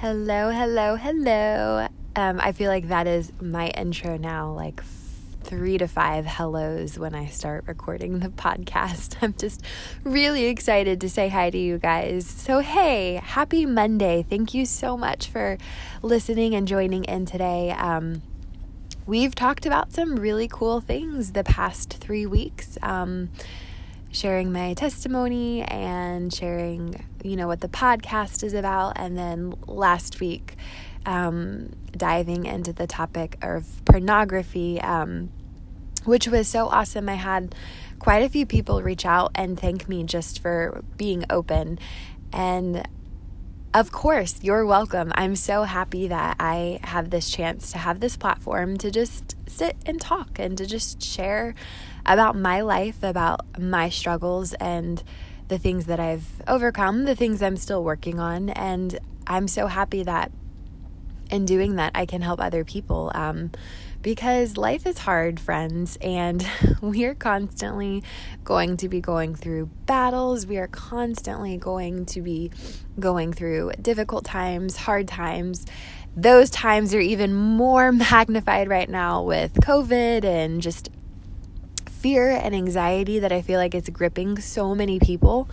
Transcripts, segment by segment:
Hello, hello, hello. Um, I feel like that is my intro now, like three to five hellos when I start recording the podcast. I'm just really excited to say hi to you guys. So, hey, happy Monday. Thank you so much for listening and joining in today. Um, we've talked about some really cool things the past three weeks. Um, sharing my testimony and sharing, you know, what the podcast is about. And then last week, um, diving into the topic of pornography, um, which was so awesome. I had quite a few people reach out and thank me just for being open. And of course, you're welcome. I'm so happy that I have this chance to have this platform to just sit and talk and to just share about my life, about my struggles, and the things that I've overcome, the things I'm still working on. And I'm so happy that in doing that, I can help other people. Um, because life is hard, friends, and we are constantly going to be going through battles. We are constantly going to be going through difficult times, hard times. Those times are even more magnified right now with COVID and just fear and anxiety that I feel like it's gripping so many people.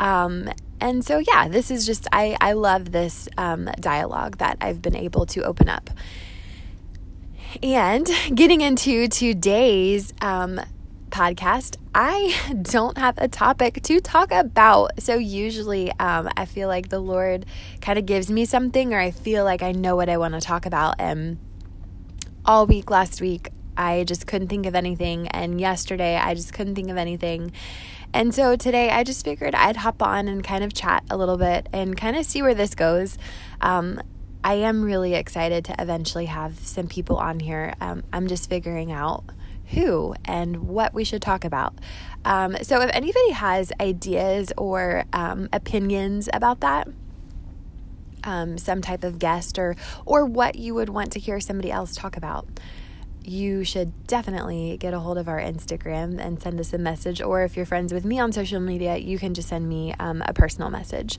Um, and so, yeah, this is just, I, I love this um, dialogue that I've been able to open up. And getting into today's um, podcast, I don't have a topic to talk about. So, usually, um, I feel like the Lord kind of gives me something, or I feel like I know what I want to talk about. And all week last week, I just couldn't think of anything. And yesterday, I just couldn't think of anything. And so today, I just figured I'd hop on and kind of chat a little bit and kind of see where this goes. Um, I am really excited to eventually have some people on here. Um, I'm just figuring out who and what we should talk about. Um, so, if anybody has ideas or um, opinions about that, um, some type of guest or or what you would want to hear somebody else talk about, you should definitely get a hold of our Instagram and send us a message. Or if you're friends with me on social media, you can just send me um, a personal message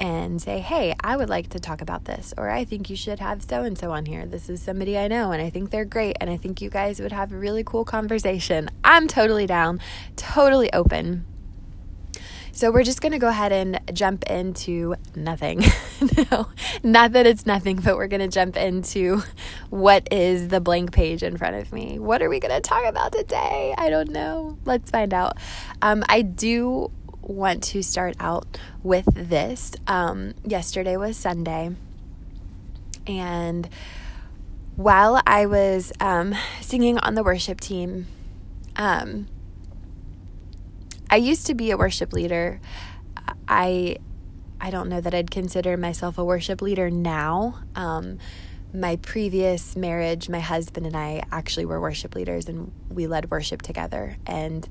and say, hey, I would like to talk about this. Or I think you should have so and so on here. This is somebody I know and I think they're great. And I think you guys would have a really cool conversation. I'm totally down, totally open. So we're just going to go ahead and jump into nothing. no, not that it's nothing, but we're going to jump into what is the blank page in front of me. What are we going to talk about today? I don't know. Let's find out. Um, I do want to start out with this. Um, yesterday was Sunday, and while I was um, singing on the worship team, um, I used to be a worship leader. I I don't know that I'd consider myself a worship leader now. Um, my previous marriage, my husband and I actually were worship leaders, and we led worship together. And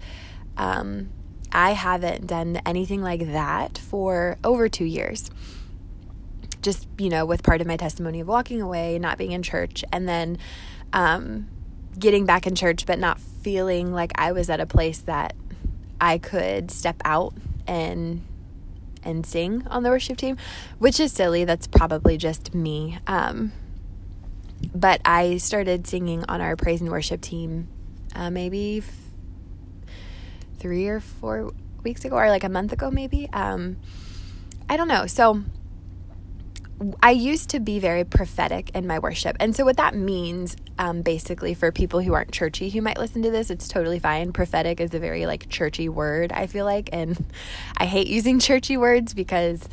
um, I haven't done anything like that for over two years. Just you know, with part of my testimony of walking away, not being in church, and then um, getting back in church, but not feeling like I was at a place that I could step out and and sing on the worship team, which is silly. That's probably just me. Um, but I started singing on our praise and worship team uh, maybe f- three or four weeks ago, or like a month ago, maybe. Um, I don't know. So I used to be very prophetic in my worship. And so, what that means, um, basically, for people who aren't churchy who might listen to this, it's totally fine. Prophetic is a very like churchy word, I feel like. And I hate using churchy words because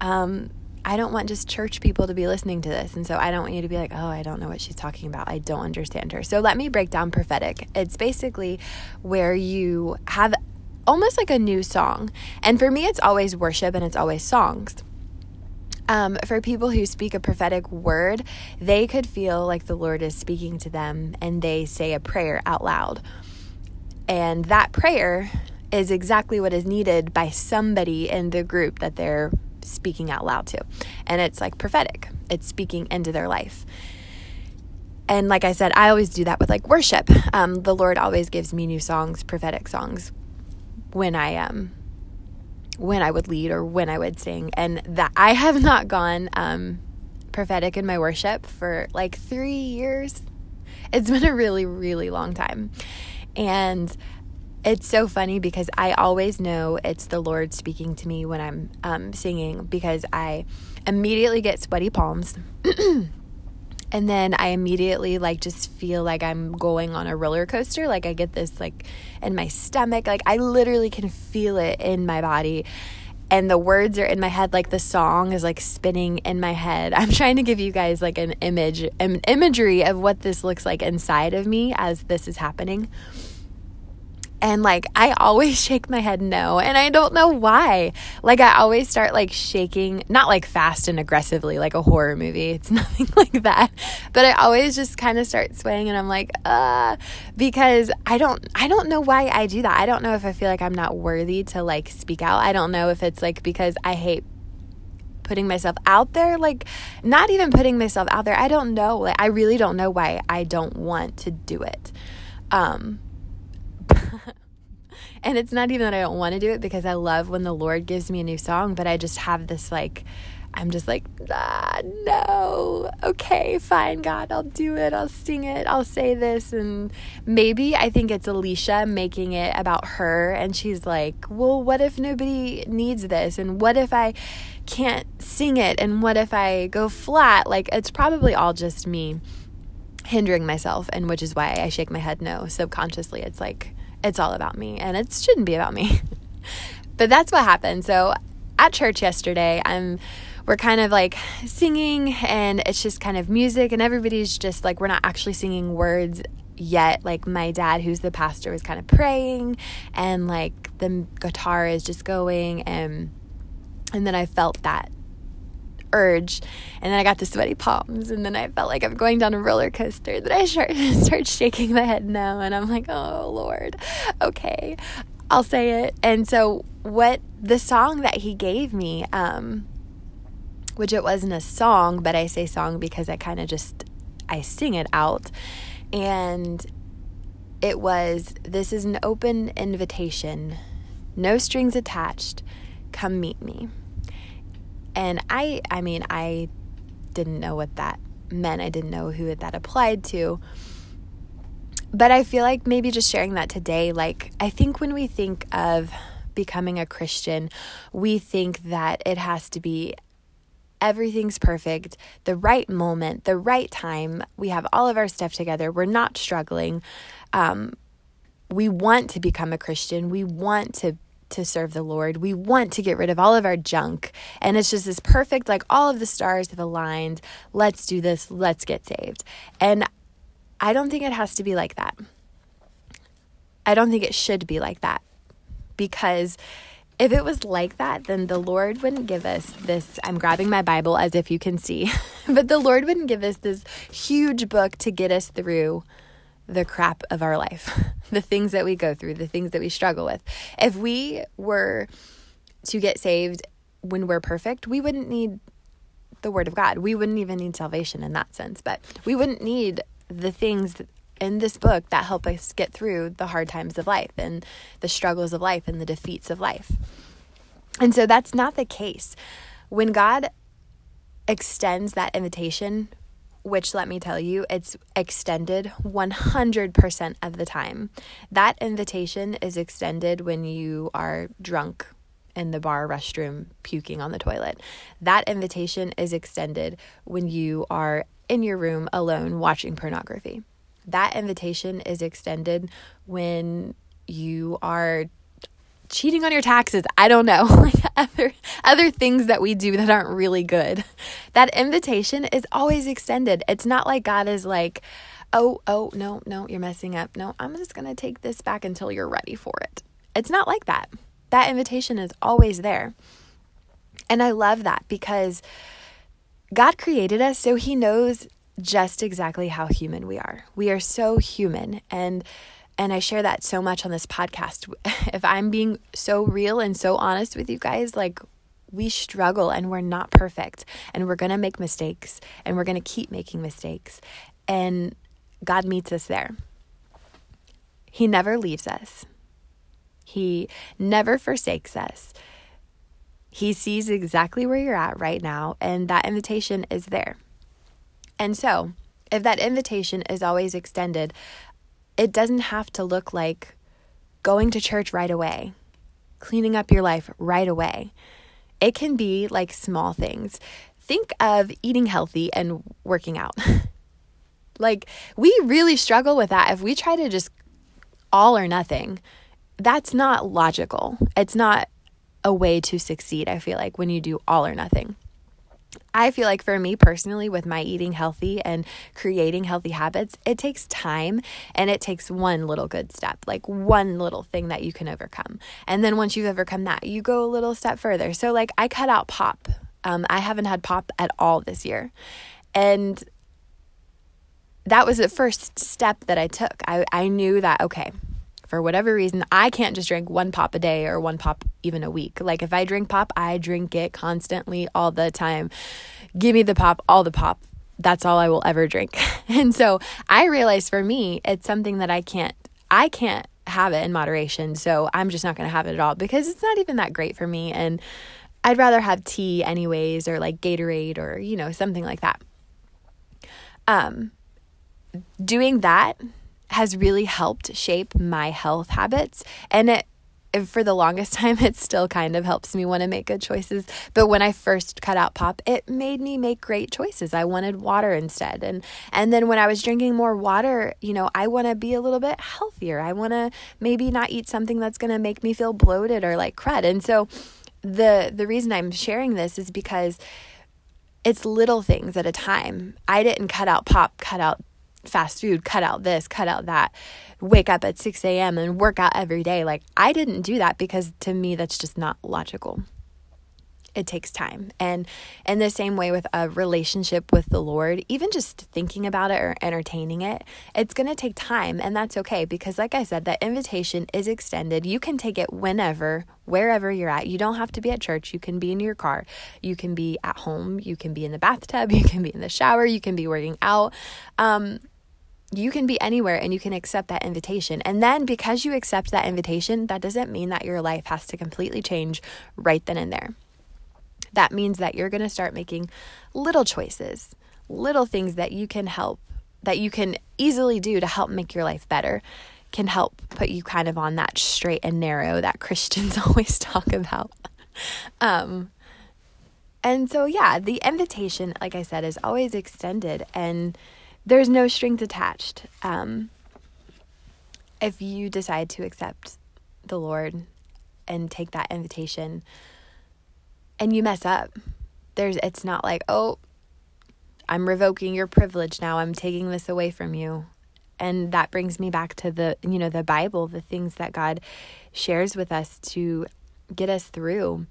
um, I don't want just church people to be listening to this. And so, I don't want you to be like, oh, I don't know what she's talking about. I don't understand her. So, let me break down prophetic. It's basically where you have almost like a new song. And for me, it's always worship and it's always songs um, for people who speak a prophetic word, they could feel like the Lord is speaking to them and they say a prayer out loud. And that prayer is exactly what is needed by somebody in the group that they're speaking out loud to. And it's like prophetic, it's speaking into their life. And like I said, I always do that with like worship. Um, the Lord always gives me new songs, prophetic songs, when I um, when I would lead or when I would sing. And that I have not gone um, prophetic in my worship for like three years. It's been a really, really long time. And it's so funny because I always know it's the Lord speaking to me when I'm um, singing because I immediately get sweaty palms. and then I immediately like just feel like I'm going on a roller coaster. Like I get this like in my stomach. Like I literally can feel it in my body. And the words are in my head like the song is like spinning in my head. I'm trying to give you guys like an image an imagery of what this looks like inside of me as this is happening and like I always shake my head no and I don't know why. Like I always start like shaking, not like fast and aggressively like a horror movie. It's nothing like that. But I always just kind of start swaying and I'm like, "Uh," because I don't I don't know why I do that. I don't know if I feel like I'm not worthy to like speak out. I don't know if it's like because I hate putting myself out there like not even putting myself out there. I don't know. Like I really don't know why I don't want to do it. Um and it's not even that I don't want to do it because I love when the Lord gives me a new song, but I just have this like, I'm just like, ah, no, okay, fine, God, I'll do it. I'll sing it. I'll say this. And maybe I think it's Alicia making it about her. And she's like, well, what if nobody needs this? And what if I can't sing it? And what if I go flat? Like, it's probably all just me hindering myself. And which is why I shake my head no subconsciously. It's like, it's all about me and it shouldn't be about me. but that's what happened. So at church yesterday, I'm we're kind of like singing and it's just kind of music and everybody's just like we're not actually singing words yet like my dad who's the pastor was kind of praying and like the guitar is just going and and then I felt that urge. And then I got the sweaty palms. And then I felt like I'm going down a roller coaster. Then I start, start shaking my head no. And I'm like, oh, Lord, okay, I'll say it. And so, what the song that he gave me, um, which it wasn't a song, but I say song because I kind of just I sing it out. And it was this is an open invitation, no strings attached. Come meet me. And I I mean, I didn't know what that meant. I didn't know who that applied to. But I feel like maybe just sharing that today, like I think when we think of becoming a Christian, we think that it has to be everything's perfect, the right moment, the right time. We have all of our stuff together. We're not struggling. Um, we want to become a Christian. We want to to serve the Lord. We want to get rid of all of our junk. And it's just this perfect, like all of the stars have aligned. Let's do this. Let's get saved. And I don't think it has to be like that. I don't think it should be like that. Because if it was like that, then the Lord wouldn't give us this. I'm grabbing my Bible as if you can see, but the Lord wouldn't give us this huge book to get us through the crap of our life, the things that we go through, the things that we struggle with. If we were to get saved when we're perfect, we wouldn't need the Word of God. We wouldn't even need salvation in that sense, but we wouldn't need the things in this book that help us get through the hard times of life and the struggles of life and the defeats of life. And so that's not the case. When God extends that invitation which let me tell you, it's extended 100% of the time. That invitation is extended when you are drunk in the bar restroom puking on the toilet. That invitation is extended when you are in your room alone watching pornography. That invitation is extended when you are cheating on your taxes. I don't know. Like other other things that we do that aren't really good. That invitation is always extended. It's not like God is like, "Oh, oh, no, no, you're messing up. No, I'm just going to take this back until you're ready for it." It's not like that. That invitation is always there. And I love that because God created us so he knows just exactly how human we are. We are so human and and I share that so much on this podcast. If I'm being so real and so honest with you guys, like we struggle and we're not perfect and we're going to make mistakes and we're going to keep making mistakes. And God meets us there. He never leaves us, He never forsakes us. He sees exactly where you're at right now, and that invitation is there. And so, if that invitation is always extended, it doesn't have to look like going to church right away, cleaning up your life right away. It can be like small things. Think of eating healthy and working out. like, we really struggle with that if we try to just all or nothing. That's not logical. It's not a way to succeed, I feel like, when you do all or nothing. I feel like for me personally, with my eating healthy and creating healthy habits, it takes time and it takes one little good step, like one little thing that you can overcome. And then once you've overcome that, you go a little step further. So, like, I cut out pop. Um, I haven't had pop at all this year. And that was the first step that I took. I, I knew that, okay, for whatever reason, I can't just drink one pop a day or one pop even a week. Like if I drink pop, I drink it constantly all the time. Give me the pop, all the pop. That's all I will ever drink. And so I realized for me, it's something that I can't I can't have it in moderation. So I'm just not going to have it at all because it's not even that great for me and I'd rather have tea anyways or like Gatorade or you know something like that. Um doing that has really helped shape my health habits. And it for the longest time it still kind of helps me want to make good choices. But when i first cut out pop it made me make great choices. I wanted water instead. And and then when i was drinking more water you know i want to be a little bit healthier. I want to maybe not eat something that's going to make me feel bloated or like crud. And so the the reason i'm sharing this is because it's little things at a time. I didn't cut out pop cut out fast food, cut out this, cut out that, wake up at 6 a.m. and work out every day. Like, I didn't do that because to me, that's just not logical. It takes time. And in the same way with a relationship with the Lord, even just thinking about it or entertaining it, it's going to take time. And that's okay because, like I said, that invitation is extended. You can take it whenever, wherever you're at. You don't have to be at church. You can be in your car. You can be at home. You can be in the bathtub. You can be in the shower. You can be working out. Um, you can be anywhere and you can accept that invitation. And then because you accept that invitation, that doesn't mean that your life has to completely change right then and there. That means that you're going to start making little choices, little things that you can help, that you can easily do to help make your life better, can help put you kind of on that straight and narrow that Christians always talk about. Um, and so, yeah, the invitation, like I said, is always extended. And there's no strings attached. Um, if you decide to accept the Lord and take that invitation and you mess up, there's it's not like, "Oh, I'm revoking your privilege now. I'm taking this away from you." And that brings me back to the, you know, the Bible, the things that God shares with us to get us through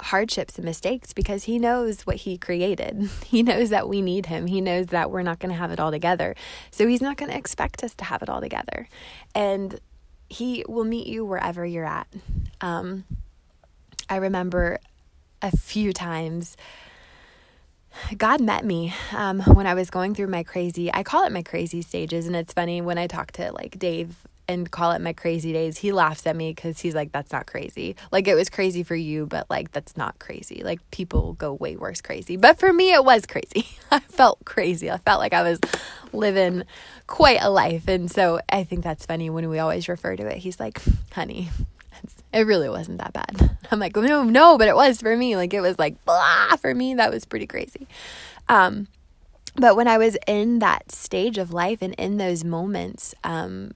hardships and mistakes because he knows what he created. He knows that we need him. He knows that we're not going to have it all together. So he's not going to expect us to have it all together. And he will meet you wherever you're at. Um, I remember a few times God met me um, when I was going through my crazy, I call it my crazy stages. And it's funny when I talk to like Dave and call it my crazy days, he laughs at me because he's like, that's not crazy. Like, it was crazy for you, but like, that's not crazy. Like, people go way worse crazy. But for me, it was crazy. I felt crazy. I felt like I was living quite a life. And so I think that's funny when we always refer to it. He's like, honey, it really wasn't that bad. I'm like, no, no, but it was for me. Like, it was like, blah, for me, that was pretty crazy. Um, but when I was in that stage of life and in those moments, um,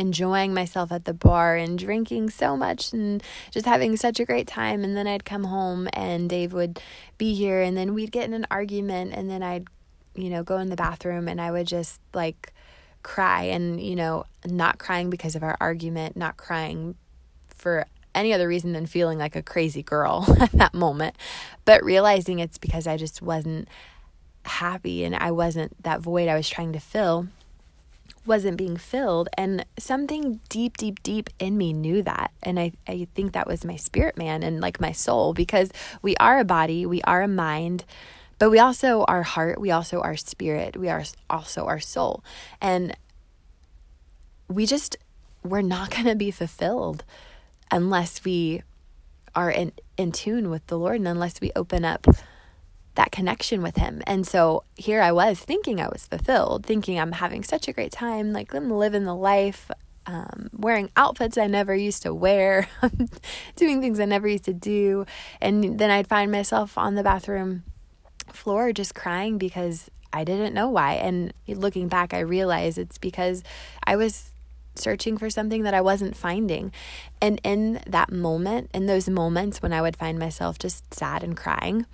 enjoying myself at the bar and drinking so much and just having such a great time. And then I'd come home and Dave would be here and then we'd get in an argument and then I'd, you know, go in the bathroom and I would just like cry and, you know, not crying because of our argument, not crying for any other reason than feeling like a crazy girl at that moment, but realizing it's because I just wasn't happy and I wasn't that void I was trying to fill wasn't being filled. And something deep, deep, deep in me knew that. And I, I think that was my spirit man and like my soul because we are a body, we are a mind, but we also are heart, we also are spirit, we are also our soul. And we just, we're not going to be fulfilled unless we are in, in tune with the Lord and unless we open up that connection with him. And so here I was thinking I was fulfilled, thinking I'm having such a great time, like I'm living the life, um, wearing outfits I never used to wear, doing things I never used to do. And then I'd find myself on the bathroom floor just crying because I didn't know why. And looking back, I realized it's because I was searching for something that I wasn't finding. And in that moment, in those moments when I would find myself just sad and crying,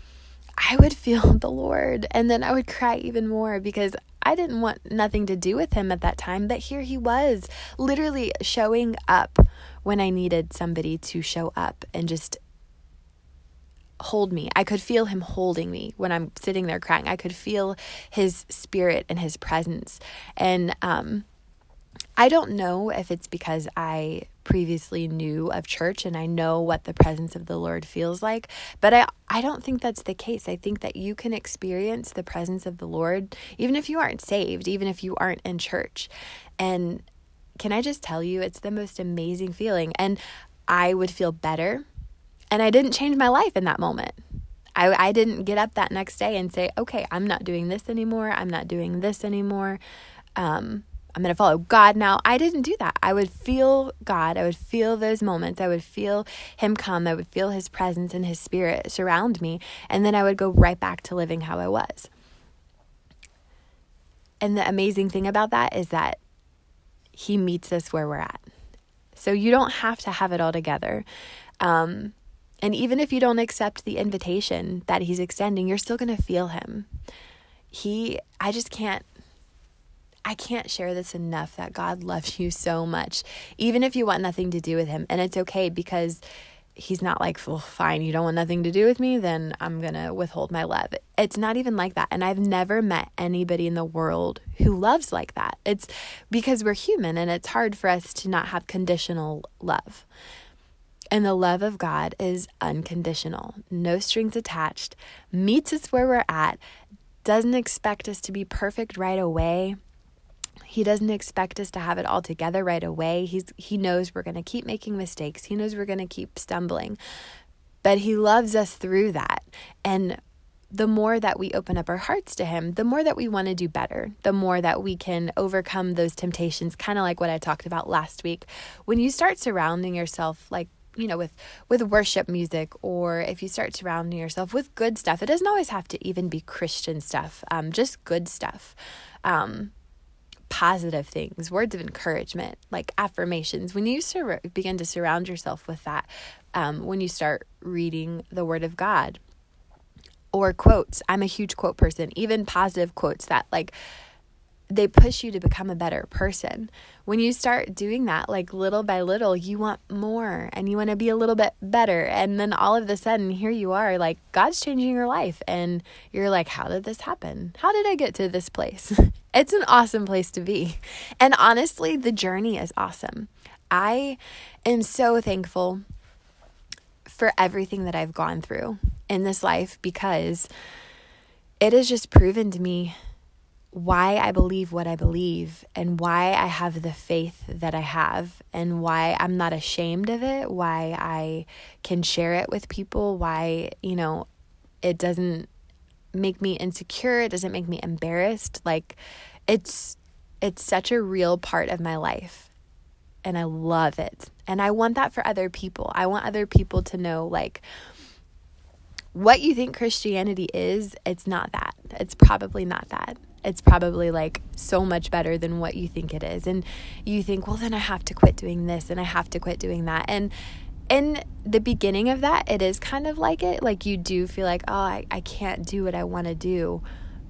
I would feel the Lord. And then I would cry even more because I didn't want nothing to do with him at that time. But here he was, literally showing up when I needed somebody to show up and just hold me. I could feel him holding me when I'm sitting there crying. I could feel his spirit and his presence. And um, I don't know if it's because I previously knew of church and I know what the presence of the Lord feels like, but I I don't think that's the case. I think that you can experience the presence of the Lord even if you aren't saved, even if you aren't in church. And can I just tell you it's the most amazing feeling and I would feel better and I didn't change my life in that moment. I, I didn't get up that next day and say, okay, I'm not doing this anymore. I'm not doing this anymore. Um, I'm going to follow God now. I didn't do that. I would feel God. I would feel those moments. I would feel Him come. I would feel His presence and His Spirit surround me. And then I would go right back to living how I was. And the amazing thing about that is that He meets us where we're at. So you don't have to have it all together. Um, and even if you don't accept the invitation that He's extending, you're still going to feel Him. He, I just can't I can't share this enough that God loves you so much, even if you want nothing to do with Him. And it's okay because He's not like, well, fine, you don't want nothing to do with me, then I'm going to withhold my love. It's not even like that. And I've never met anybody in the world who loves like that. It's because we're human and it's hard for us to not have conditional love. And the love of God is unconditional, no strings attached, meets us where we're at, doesn't expect us to be perfect right away, he doesn't expect us to have it all together right away. He's he knows we're going to keep making mistakes. He knows we're going to keep stumbling. But he loves us through that. And the more that we open up our hearts to him, the more that we want to do better, the more that we can overcome those temptations, kind of like what I talked about last week. When you start surrounding yourself like you know with with worship music or if you start surrounding yourself with good stuff it doesn't always have to even be christian stuff um, just good stuff um, positive things, words of encouragement, like affirmations. When you sur- begin to surround yourself with that, um, when you start reading the Word of God or quotes, I'm a huge quote person, even positive quotes that like they push you to become a better person. When you start doing that, like little by little, you want more and you want to be a little bit better. And then all of a sudden, here you are, like God's changing your life. And you're like, how did this happen? How did I get to this place? it's an awesome place to be. And honestly, the journey is awesome. I am so thankful for everything that I've gone through in this life because it has just proven to me why I believe what I believe and why I have the faith that I have and why I'm not ashamed of it, why I can share it with people, why, you know, it doesn't make me insecure, it doesn't make me embarrassed. Like it's it's such a real part of my life and I love it. And I want that for other people. I want other people to know like what you think Christianity is, it's not that. It's probably not that it's probably like so much better than what you think it is. And you think, well, then I have to quit doing this and I have to quit doing that. And in the beginning of that, it is kind of like it. Like you do feel like, oh, I, I can't do what I want to do.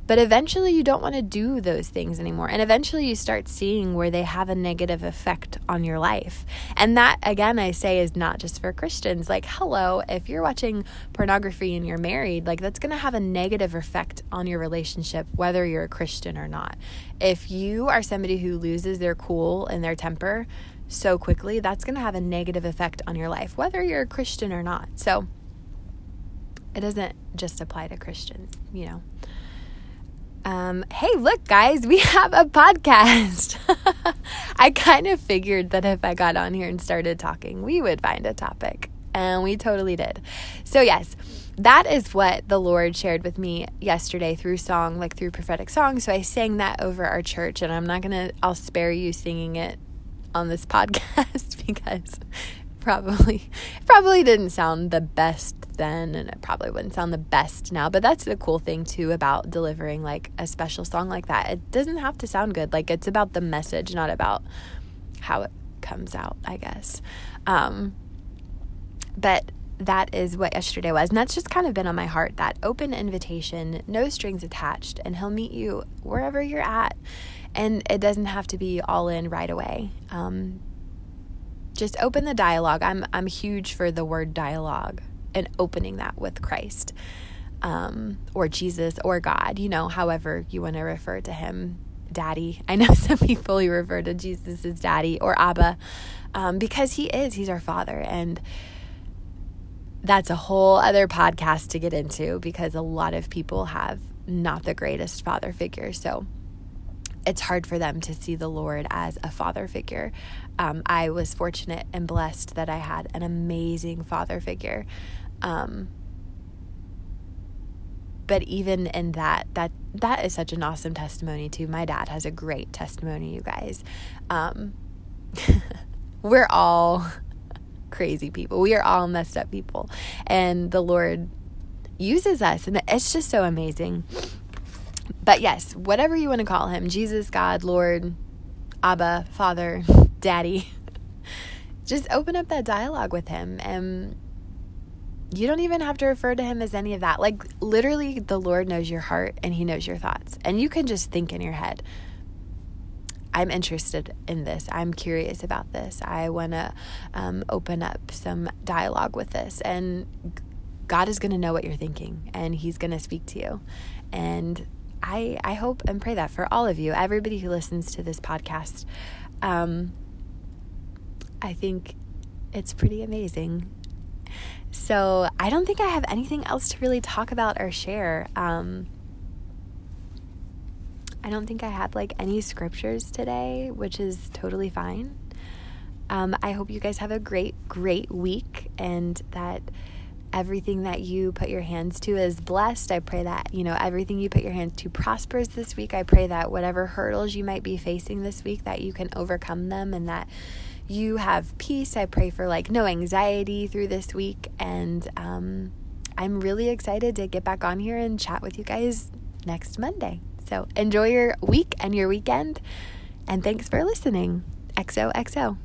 But eventually, you don't want to do those things anymore. And eventually, you start seeing where they have a negative effect on your life. And that, again, I say is not just for Christians. Like, hello, if you're watching pornography and you're married, like, that's going to have a negative effect on your relationship, whether you're a Christian or not. If you are somebody who loses their cool and their temper so quickly, that's going to have a negative effect on your life, whether you're a Christian or not. So, it doesn't just apply to Christians, you know. Um, hey, look, guys, we have a podcast. I kind of figured that if I got on here and started talking, we would find a topic. And we totally did. So, yes, that is what the Lord shared with me yesterday through song, like through prophetic song. So I sang that over our church, and I'm not going to, I'll spare you singing it on this podcast because probably probably didn't sound the best then and it probably wouldn't sound the best now but that's the cool thing too about delivering like a special song like that it doesn't have to sound good like it's about the message not about how it comes out i guess um but that is what yesterday was. And that's just kind of been on my heart that open invitation, no strings attached, and He'll meet you wherever you're at. And it doesn't have to be all in right away. Um, just open the dialogue. I'm, I'm huge for the word dialogue and opening that with Christ um, or Jesus or God, you know, however you want to refer to Him. Daddy. I know some people refer to Jesus as daddy or Abba um, because He is, He's our Father. And that's a whole other podcast to get into because a lot of people have not the greatest father figure. So it's hard for them to see the Lord as a father figure. Um, I was fortunate and blessed that I had an amazing father figure. Um, but even in that, that that is such an awesome testimony too. My dad has a great testimony, you guys. Um, we're all crazy people. We are all messed up people. And the Lord uses us. And it's just so amazing. But yes, whatever you want to call him Jesus, God, Lord, Abba, Father, Daddy just open up that dialogue with him. And you don't even have to refer to him as any of that. Like, literally, the Lord knows your heart and he knows your thoughts. And you can just think in your head, I'm interested in this. I'm curious about this. I want to um, open up some dialogue with this. And God is going to know what you're thinking and He's going to speak to you. And I, I hope and pray that for all of you, everybody who listens to this podcast. Um, I think it's pretty amazing. So I don't think I have anything else to really talk about or share. Um, I don't think I had like any scriptures today, which is totally fine. Um, I hope you guys have a great, great week and that everything that you put your hands to is blessed. I pray that, you know, everything you put your hands to prospers this week. I pray that whatever hurdles you might be facing this week, that you can overcome them and that you have peace. I pray for like no anxiety through this week. And um, I'm really excited to get back on here and chat with you guys next Monday. So enjoy your week and your weekend. And thanks for listening. XOXO.